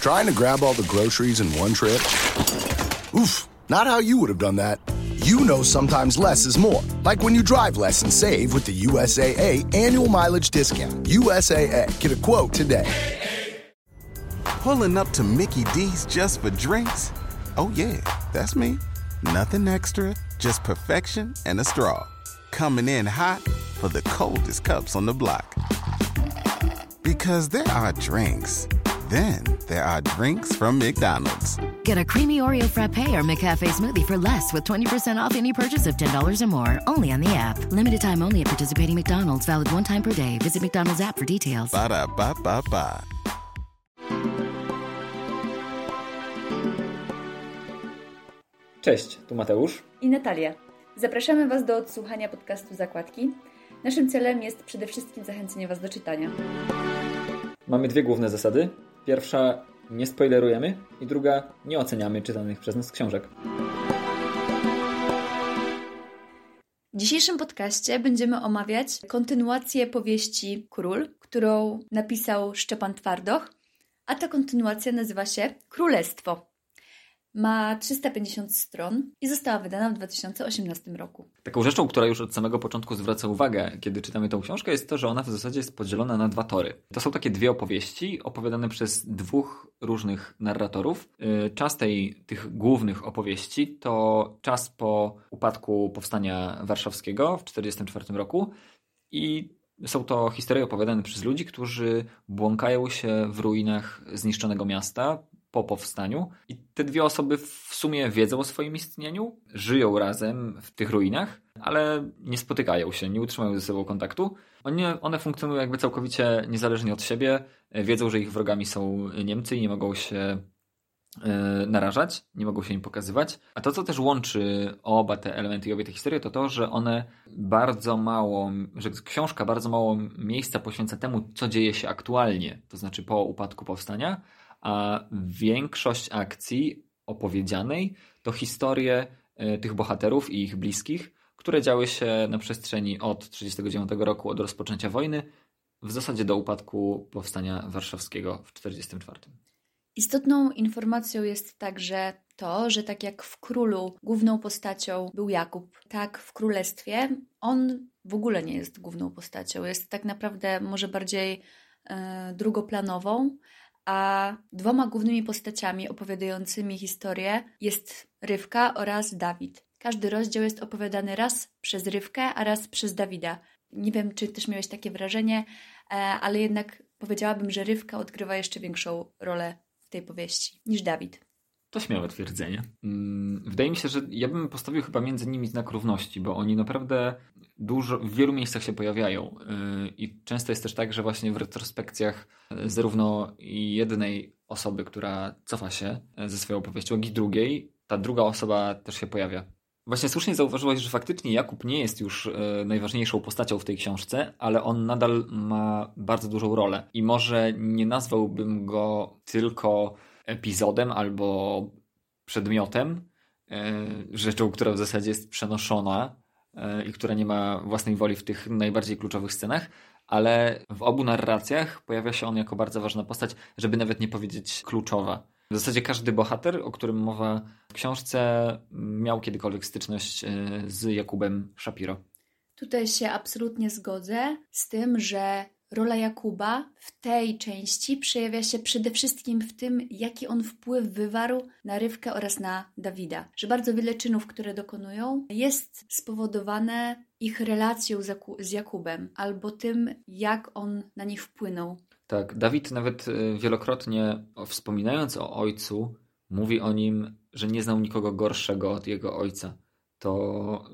Trying to grab all the groceries in one trip? Oof, not how you would have done that. You know sometimes less is more. Like when you drive less and save with the USAA annual mileage discount. USAA, get a quote today. Pulling up to Mickey D's just for drinks? Oh, yeah, that's me. Nothing extra, just perfection and a straw. Coming in hot for the coldest cups on the block. Because there are drinks, then there are drinks from McDonald's. Get a creamy Oreo frappe or McCafe smoothie for less with 20% off any purchase of $10 or more. Only on the app. Limited time only at participating McDonald's. Valid one time per day. Visit McDonald's app for details. Ba da ba ba ba. Cześć, tu Mateusz. i Natalia. Zapraszamy Was do odsłuchania podcastu Zakładki. Naszym celem jest przede wszystkim zachęcenie Was do czytania. Mamy dwie główne zasady. Pierwsza, nie spoilerujemy i druga, nie oceniamy czytanych przez nas książek. W dzisiejszym podcaście będziemy omawiać kontynuację powieści Król, którą napisał Szczepan Twardoch, a ta kontynuacja nazywa się Królestwo. Ma 350 stron i została wydana w 2018 roku. Taką rzeczą, która już od samego początku zwraca uwagę, kiedy czytamy tą książkę, jest to, że ona w zasadzie jest podzielona na dwa tory. To są takie dwie opowieści opowiadane przez dwóch różnych narratorów. Yy, Czas tej, tych głównych opowieści to czas po upadku powstania warszawskiego w 1944 roku i są to historie opowiadane przez ludzi, którzy błąkają się w ruinach zniszczonego miasta po powstaniu. I te dwie osoby w sumie wiedzą o swoim istnieniu, żyją razem w tych ruinach, ale nie spotykają się, nie utrzymają ze sobą kontaktu. One, one funkcjonują jakby całkowicie niezależnie od siebie, wiedzą, że ich wrogami są Niemcy i nie mogą się e, narażać, nie mogą się im pokazywać. A to, co też łączy oba te elementy i obie te historie, to to, że one bardzo mało, że książka bardzo mało miejsca poświęca temu, co dzieje się aktualnie, to znaczy po upadku powstania, a większość akcji opowiedzianej to historie e, tych bohaterów i ich bliskich, które działy się na przestrzeni od 1939 roku, od rozpoczęcia wojny, w zasadzie do upadku powstania warszawskiego w 1944. Istotną informacją jest także to, że tak jak w Królu główną postacią był Jakub, tak w Królestwie on w ogóle nie jest główną postacią. Jest tak naprawdę może bardziej e, drugoplanową, a dwoma głównymi postaciami opowiadającymi historię jest Rywka oraz Dawid. Każdy rozdział jest opowiadany raz przez Rywkę, a raz przez Dawida. Nie wiem, czy też miałeś takie wrażenie, e, ale jednak powiedziałabym, że Rywka odgrywa jeszcze większą rolę w tej powieści niż Dawid. To śmiałe twierdzenie. Mm, Wydaje mi się, że ja bym postawił chyba między nimi znak równości, bo oni naprawdę dużo, w wielu miejscach się pojawiają. Yy, I często jest też tak, że właśnie w retrospekcjach yy, zarówno jednej osoby, która cofa się yy, ze swoją opowieścią, jak i drugiej, ta druga osoba też się pojawia. Właśnie słusznie zauważyłeś, że faktycznie Jakub nie jest już najważniejszą postacią w tej książce, ale on nadal ma bardzo dużą rolę. I może nie nazwałbym go tylko epizodem albo przedmiotem, e, rzeczą, która w zasadzie jest przenoszona e, i która nie ma własnej woli w tych najbardziej kluczowych scenach, ale w obu narracjach pojawia się on jako bardzo ważna postać, żeby nawet nie powiedzieć kluczowa. W zasadzie każdy bohater, o którym mowa w książce, miał kiedykolwiek styczność e, z Jakubem Shapiro. Tutaj się absolutnie zgodzę z tym, że rola Jakuba w tej części przejawia się przede wszystkim w tym, jaki on wpływ wywarł na Rywkę oraz na Dawida. Że bardzo wiele czynów, które dokonują, jest spowodowane ich relacją z Jaku- z Jakubem albo tym, jak on na nich wpłynął. Tak, Dawid nawet e, wielokrotnie wspominając o ojcu, mówi o nim, że nie znał nikogo gorszego od jego ojca. To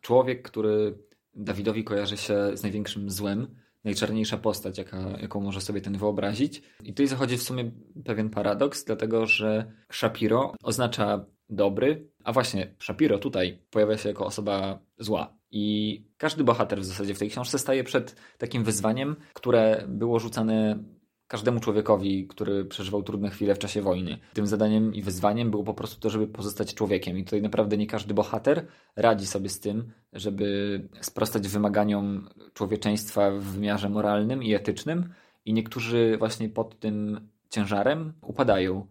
człowiek, który Dawidowi kojarzy się z największym złem, najczarniejsza postać, jaka, jaką może sobie ten wyobrazić. I tutaj zachodzi w sumie pewien paradoks, dlatego że Shapiro oznacza dobry, a właśnie Shapiro tutaj pojawia się jako osoba zła. I każdy bohater w zasadzie w tej książce staje przed takim wyzwaniem, które było rzucane każdemu człowiekowi, który przeżywał trudne chwile w czasie wojny. Tym zadaniem i wyzwaniem było po prostu to, żeby pozostać człowiekiem. I tutaj naprawdę nie każdy bohater radzi sobie z tym, żeby sprostać wymaganiom człowieczeństwa w wymiarze moralnym i etycznym. I niektórzy właśnie pod tym ciężarem, upadają.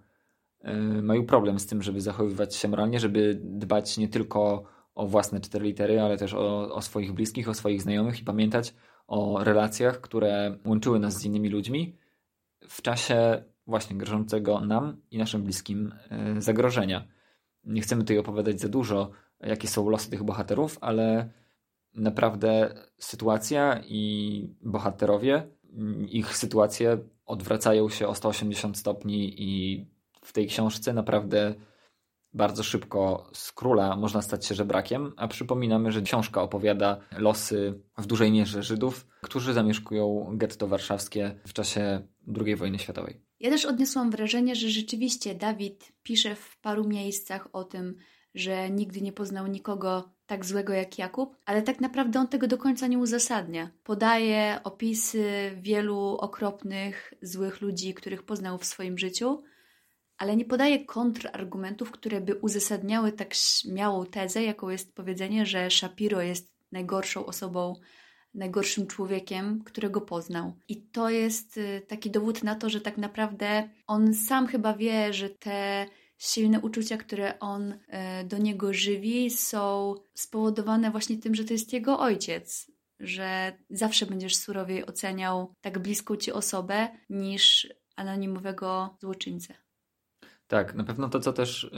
Mają problem z tym, żeby zachowywać się moralnie, żeby dbać nie tylko o własne cztery litery, ale też o, o swoich bliskich, o swoich znajomych i pamiętać o relacjach, które łączyły nas z innymi ludźmi w czasie właśnie grożącego nam i naszym bliskim zagrożenia. Nie chcemy tutaj opowiadać za dużo, jakie są losy tych bohaterów, ale naprawdę sytuacja i bohaterowie, ich sytuacje odwracają się o 180 stopni i w tej książce naprawdę bardzo szybko z króla można stać się żebrakiem, a przypominamy, że książka opowiada losy w dużej mierze Żydów, którzy zamieszkują getto warszawskie w czasie II wojny światowej. Ja też odniosłam wrażenie, że rzeczywiście Dawid pisze w paru miejscach o tym, że nigdy nie poznał nikogo tak złego jak Jakub, ale tak naprawdę on tego do końca nie uzasadnia. Podaje opisy wielu okropnych, złych ludzi, których poznał w swoim życiu, ale nie podaje kontrargumentów, które by uzasadniały tak śmiałą tezę, jaką jest powiedzenie, że Shapiro jest najgorszą osobą, najgorszym człowiekiem, którego poznał. I to jest y, taki dowód na to, że tak naprawdę on sam chyba wie, że te silne uczucia, które on e, do niego żywi, są spowodowane właśnie tym, że to jest jego ojciec. Że zawsze będziesz surowiej oceniał tak bliską ci osobę niż anonimowego złoczyńcę. Tak, na pewno to, co też y,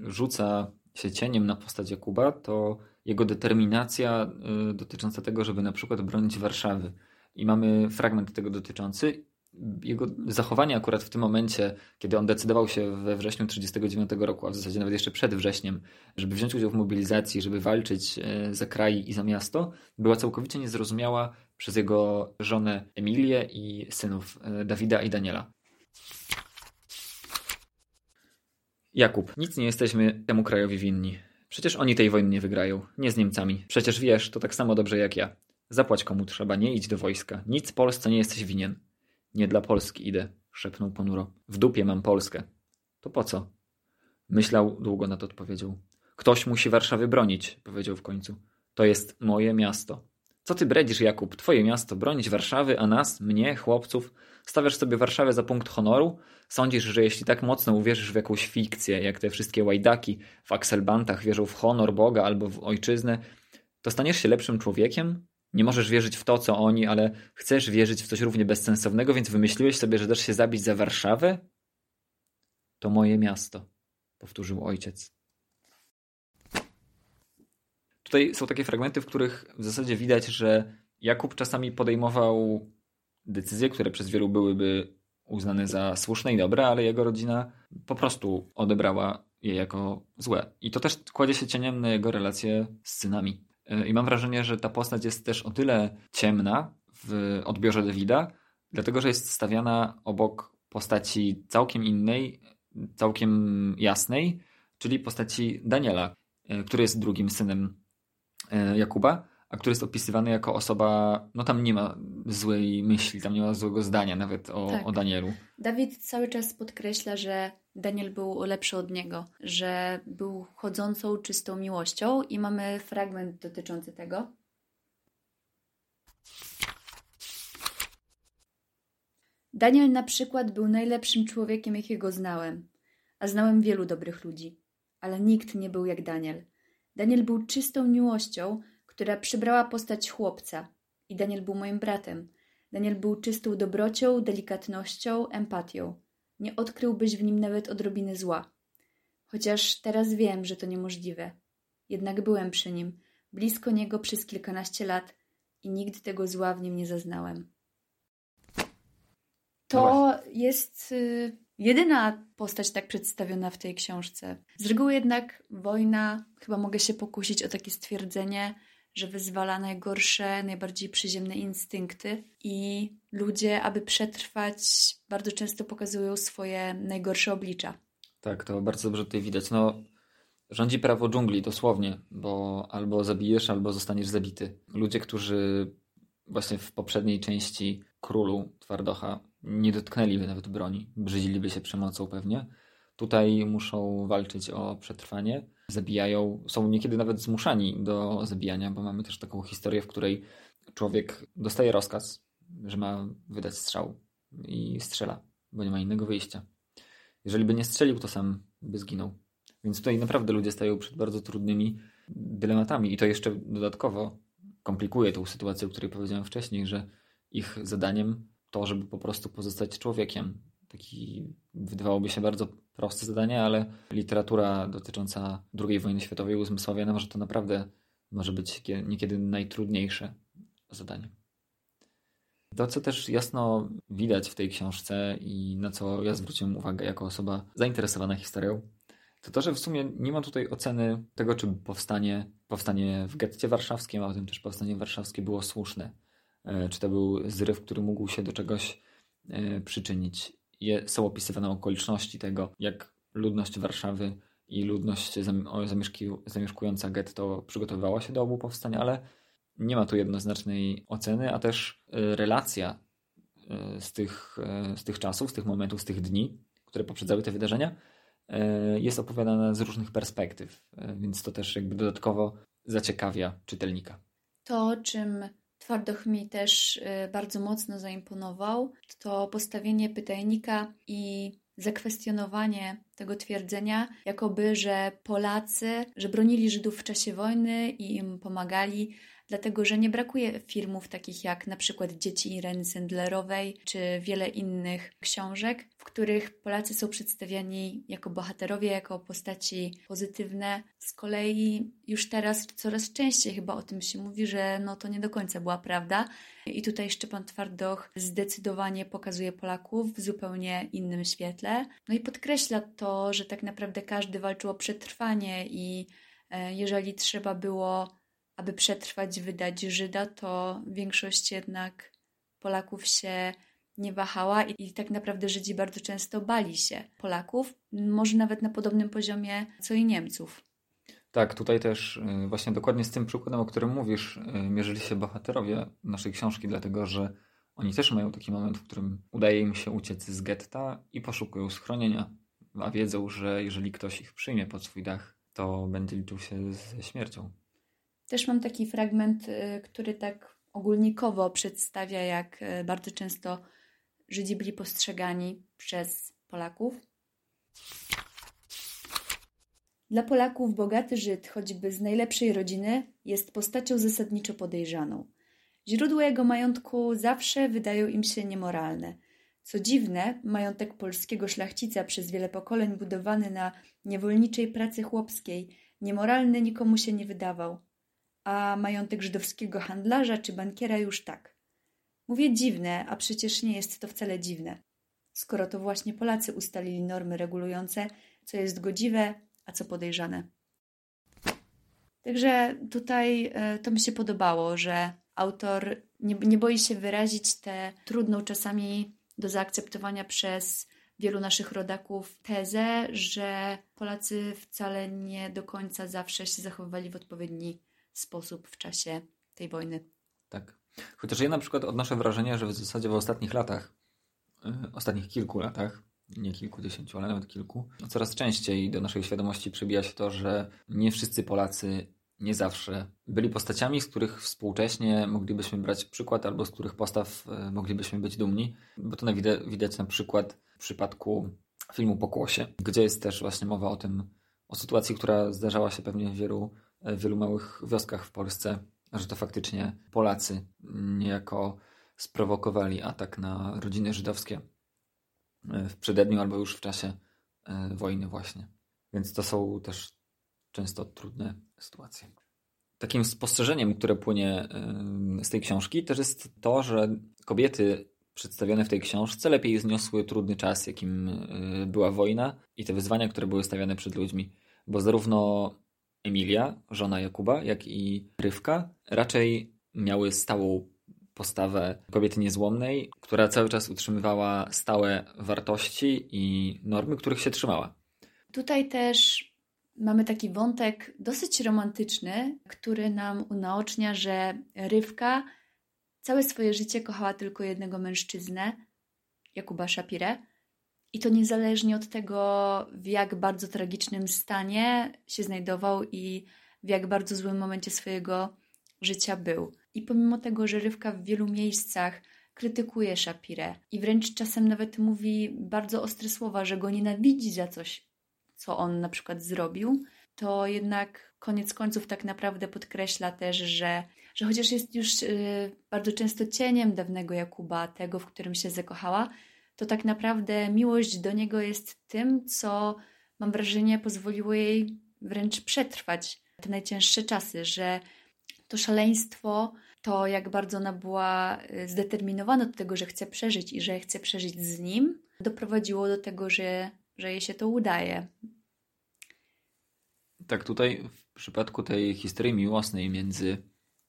rzuca się cieniem na postać Jakuba, to jego determinacja y, dotycząca tego, żeby na przykład bronić Warszawy. I mamy fragment tego dotyczący jego zachowanie akurat w tym momencie, kiedy on decydował się we wrześniu 1939 roku, a w zasadzie nawet jeszcze przed wrześniem, żeby wziąć udział w mobilizacji, żeby walczyć e, za kraj i za miasto, była całkowicie niezrozumiała przez jego żonę Emilię i synów Dawida i Daniela. Jakub, nic nie jesteśmy temu krajowi winni. Przecież oni tej wojny nie wygrają, nie z Niemcami. Przecież wiesz, to tak samo dobrze jak ja. Zapłać komu trzeba, nie idź do wojska. Nic Polsce nie jesteś winien. Nie dla Polski idę, szepnął ponuro. W dupie mam Polskę. To po co? Myślał, długo na to odpowiedział. Ktoś musi Warszawy bronić, powiedział w końcu. To jest moje miasto. Co ty bredzisz, Jakub? Twoje miasto bronić Warszawy, a nas, mnie, chłopców? Stawiasz sobie Warszawę za punkt honoru? Sądzisz, że jeśli tak mocno uwierzysz w jakąś fikcję, jak te wszystkie łajdaki w akselbantach wierzą w honor Boga albo w ojczyznę, to staniesz się lepszym człowiekiem? Nie możesz wierzyć w to, co oni, ale chcesz wierzyć w coś równie bezsensownego, więc wymyśliłeś sobie, że dasz się zabić za Warszawę? To moje miasto, powtórzył ojciec. Tutaj są takie fragmenty, w których w zasadzie widać, że Jakub czasami podejmował decyzje, które przez wielu byłyby uznane za słuszne i dobre, ale jego rodzina po prostu odebrała je jako złe. I to też kładzie się cieniem na jego relacje z synami. I mam wrażenie, że ta postać jest też o tyle ciemna w odbiorze Davida, dlatego że jest stawiana obok postaci całkiem innej, całkiem jasnej, czyli postaci Daniela, e, który jest drugim synem e, Jakuba a który jest opisywany jako osoba, no tam nie ma złej myśli, tam nie ma złego zdania nawet o, tak. o Danielu. Dawid cały czas podkreśla, że Daniel był lepszy od niego, że był chodzącą, czystą miłością i mamy fragment dotyczący tego. Daniel na przykład był najlepszym człowiekiem, jakiego znałem, a znałem wielu dobrych ludzi, ale nikt nie był jak Daniel. Daniel był czystą miłością, która przybrała postać chłopca. I Daniel był moim bratem. Daniel był czystą dobrocią, delikatnością, empatią. Nie odkryłbyś w nim nawet odrobiny zła. Chociaż teraz wiem, że to niemożliwe. Jednak byłem przy nim, blisko niego przez kilkanaście lat i nigdy tego zła w nim nie zaznałem. To no jest y, jedyna postać tak przedstawiona w tej książce. Z reguły jednak wojna, chyba mogę się pokusić o takie stwierdzenie, że wyzwala najgorsze, najbardziej przyziemne instynkty i ludzie, aby przetrwać, bardzo często pokazują swoje najgorsze oblicza. Tak, to bardzo dobrze tutaj widać. No, rządzi prawo dżungli dosłownie, bo albo zabijesz, albo zostaniesz zabity. Ludzie, którzy właśnie w poprzedniej części Królu Twardocha nie dotknęliby nawet broni, brzydziliby się przemocą pewnie, tutaj muszą walczyć o przetrwanie zabijają, są niekiedy nawet zmuszani do zabijania, bo mamy też taką historię, w której człowiek dostaje rozkaz, że ma wydać strzał i strzela, bo nie ma innego wyjścia. Jeżeli by nie strzelił, to sam by zginął. Więc tutaj naprawdę ludzie stają przed bardzo trudnymi dylematami i to jeszcze dodatkowo komplikuje tą sytuację, o której powiedziałem wcześniej, że ich zadaniem to, żeby po prostu pozostać człowiekiem. Taki wydawałoby się bardzo proste zadanie, ale literatura dotycząca II wojny światowej uzmysławia nam, że to naprawdę może być niekiedy najtrudniejsze zadanie. To, co też jasno widać w tej książce i na co ja zwróciłem uwagę jako osoba zainteresowana historią, to to, że w sumie nie ma tutaj oceny tego, czy powstanie, powstanie w getcie warszawskim, a potem też powstanie warszawskie było słuszne. E, czy to był zryw, który mógł się do czegoś e, przyczynić. Są opisywane okoliczności tego, jak ludność Warszawy i ludność zamieszkująca getto przygotowywała się do obu powstań, ale nie ma tu jednoznacznej oceny, a też e, relacja z tych, z tych czasów, z tych momentów, z tych dni, które poprzedzały te wydarzenia, jest opowiadana z różnych perspektyw, więc to też jakby dodatkowo zaciekawia czytelnika. To, czym Twardoch mi też y, bardzo mocno zaimponował, to postawienie pytajnika i zakwestionowanie tego twierdzenia, jakoby, że Polacy, że bronili Żydów w czasie wojny i im pomagali, dlatego że nie brakuje filmów takich jak na przykład Dzieci Ireny Sendlerowej czy wiele innych książek, w których Polacy są przedstawiani jako bohaterowie, jako postaci pozytywne. Z kolei już teraz coraz częściej chyba o tym się mówi, że no to nie do końca była prawda. I tutaj Szczepan Twardoch zdecydowanie pokazuje Polaków w zupełnie innym świetle. No i podkreśla to, że tak naprawdę każdy walczył o przetrwanie i e, jeżeli trzeba było aby przetrwać, wydać Żyda, to większość jednak Polaków się nie wahała i, tak naprawdę Żydzi bardzo często bali się Polaków, może nawet na podobnym poziomie co i Niemców. Tak, tutaj też y, właśnie dokładnie z tym przykładem, o którym mówisz, y, mierzyli się bohaterowie naszej książki, dlatego że oni też mają taki moment, w którym udaje im się uciec z getta i poszukują schronienia, a wiedzą, że jeżeli ktoś ich przyjmie pod swój dach, to będzie liczył się ze śmiercią. Też mam taki fragment, y, który tak ogólnikowo przedstawia, jak y, bardzo często Żydzi byli postrzegani przez Polaków. Dla Polaków bogaty Żyd, choćby z najlepszej rodziny, jest postacią zasadniczo podejrzaną. Źródła jego majątku zawsze wydają im się niemoralne. Co dziwne, majątek polskiego szlachcica przez wiele pokoleń budowany na niewolniczej pracy chłopskiej, niemoralny nikomu się nie wydawał a majątek żydowskiego handlarza czy bankiera już tak. Mówię dziwne, a przecież nie jest to wcale dziwne, skoro to właśnie Polacy ustalili normy regulujące, co jest godziwe, a co podejrzane. Także tutaj e, to mi się podobało, że autor nie, nie boi się wyrazić tę trudną czasami do zaakceptowania przez wielu naszych rodaków tezę, że Polacy wcale nie do końca zawsze się zachowywali w odpowiedni sposób w czasie tej wojny. Tak. Chociaż ja na przykład odnoszę wrażenie, że w zasadzie w ostatnich latach, yy, ostatnich kilku latach, nie kilkudziesięciu, ale nawet kilku, coraz częściej do naszej świadomości przybija się to, że nie wszyscy Polacy nie zawsze byli postaciami, z których współcześnie moglibyśmy brać przykład, albo z których postaw yy, moglibyśmy być dumni, bo to widać na przykład w przypadku filmu Pokłosie, gdzie jest też właśnie mowa o tym, o sytuacji, która zdarzała się pewnie wielu w wielu małych wioskach w Polsce, że to faktycznie Polacy niejako sprowokowali atak na rodziny żydowskie w przededniu albo już w czasie e, wojny właśnie. Więc to są też często trudne sytuacje. Takim spostrzeżeniem, które płynie e, z tej książki, też jest to, że kobiety przedstawione w tej książce lepiej zniosły trudny czas, jakim e, była wojna i te wyzwania, które były stawiane przed ludźmi. Bo zarówno Emilia, żona Jakuba, jak i Rywka raczej miały stałą postawę kobiety niezłomnej, która cały czas utrzymywała stałe wartości i normy, których się trzymała. Tutaj też mamy taki wątek dosyć romantyczny, który nam unaocznia, że Rywka całe swoje życie kochała tylko jednego mężczyznę, Jakuba Szapirę, i to niezależnie od tego, w jak bardzo tragicznym stanie się znajdował i w jak bardzo złym momencie swojego życia był. I pomimo tego, że Rywka w wielu miejscach krytykuje Shapirę i wręcz czasem nawet mówi bardzo ostre słowa, że go nienawidzi za coś, co on na przykład zrobił, to jednak koniec końców tak naprawdę podkreśla też, że, że chociaż jest już yy, bardzo często cieniem dawnego Jakuba, tego, w którym się zakochała, to tak naprawdę miłość do niego jest tym, co mam wrażenie pozwoliło jej wręcz przetrwać te najcięższe czasy, że to szaleństwo, to jak bardzo ona była y, zdeterminowana do tego, że chce przeżyć i że chce przeżyć z nim, doprowadziło do tego, że, że jej się to udaje. Tak, tutaj w przypadku tej historii miłosnej między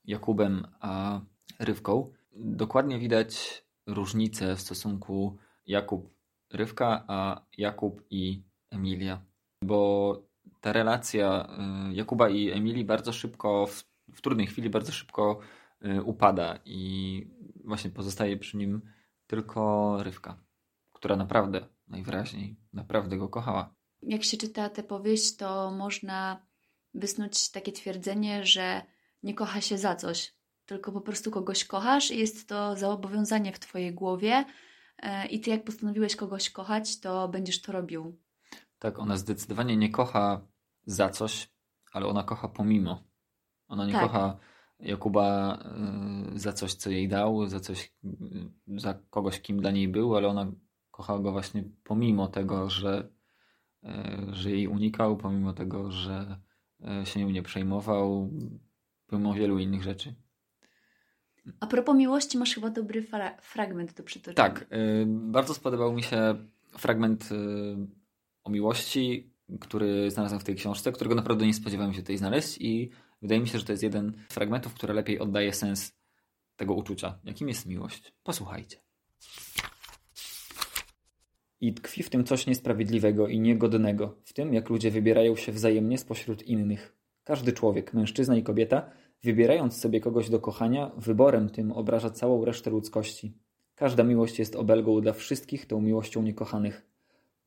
Jakubem a Rywką dokładnie widać różnicę w stosunku Jakub-Rywka, a Jakub i Emilia. Bo ta relacja y, Jakuba i Emilii bardzo szybko, w, w trudnej chwili bardzo szybko y, upada i właśnie pozostaje przy nim tylko Rywka, która naprawdę najwyraźniej naprawdę go kochała. Jak się czyta tę powieść, to można wysnuć takie twierdzenie, że nie kocha się za coś, tylko po prostu kogoś kochasz i jest to zobowiązanie w twojej głowie i ty jak postanowiłeś kogoś kochać, to będziesz to robił. Tak, ona zdecydowanie nie kocha za coś, ale ona kocha pomimo. Ona nie tak. kocha Jakuba y, za coś, co jej dał, za coś, y, za kogoś, kim dla niej był, ale ona kocha go właśnie pomimo tego, że, że jej unikał, pomimo tego, że się nią nie przejmował, pomimo wielu innych rzeczy. A propos miłości, masz chyba dobry fra fragment do przytoczenia. Tak, bardzo spodobał mi się fragment o miłości, który znalazłem w tej książce, którego naprawdę nie spodziewałem się tutaj znaleźć i wydaje mi się, że to jest jeden z fragmentów, który lepiej oddaje sens tego uczucia. Jakim jest miłość? Posłuchajcie. I tkwi w tym coś niesprawiedliwego i niegodnego, w tym jak ludzie wybierają się wzajemnie spośród innych. Każdy człowiek, mężczyzna i kobieta, wybierając sobie kogoś do kochania, wyborem tym obraża całą resztę ludzkości. Każda miłość jest obelgą dla wszystkich tą miłością niekochanych.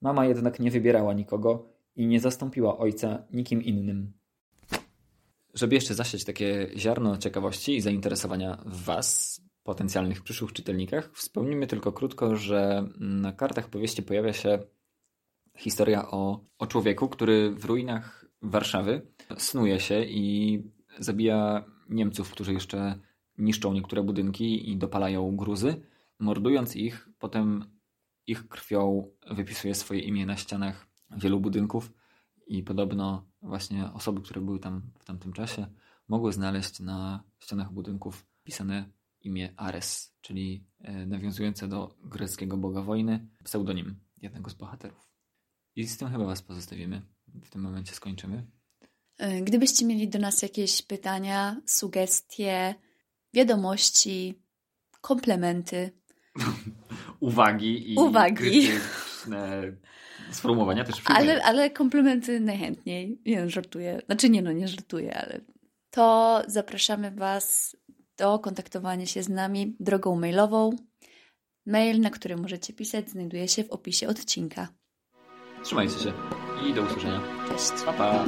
Mama jednak nie wybierała nikogo i nie zastąpiła ojca nikim innym. Żeby jeszcze zasiać takie ziarno ciekawości i zainteresowania w Was, potencjalnych przyszłych czytelnikach, wspomnimy tylko krótko, że na kartach powieści pojawia się historia o, o człowieku, który w ruinach Warszawy snuje się i zabija Niemców, którzy jeszcze niszczą niektóre budynki i dopalają gruzy, mordując ich, potem ich krwią wypisuje swoje imię na ścianach wielu budynków i podobno właśnie osoby, które były tam w tamtym czasie, mogły znaleźć na ścianach budynków pisane imię Ares, czyli e, nawiązujące do greckiego boga wojny, pseudonim jednego z bohaterów. I z tym chyba Was pozostawimy. W tym momencie skończymy. E, gdybyście mieli do nas jakieś pytania, sugestie, wiadomości, komplementy, uwagi i uwagi. krytyczne sformułowania też ale, ale komplementy najchętniej. Nie, żartuję. Znaczy nie no, nie żartuję, ale to zapraszamy Was do kontaktowania się z nami drogą mailową. Mail, na który możecie pisać, znajduje się w opisie odcinka. Trzymajcie się i do usłyszenia. Cześć. Pa, pa.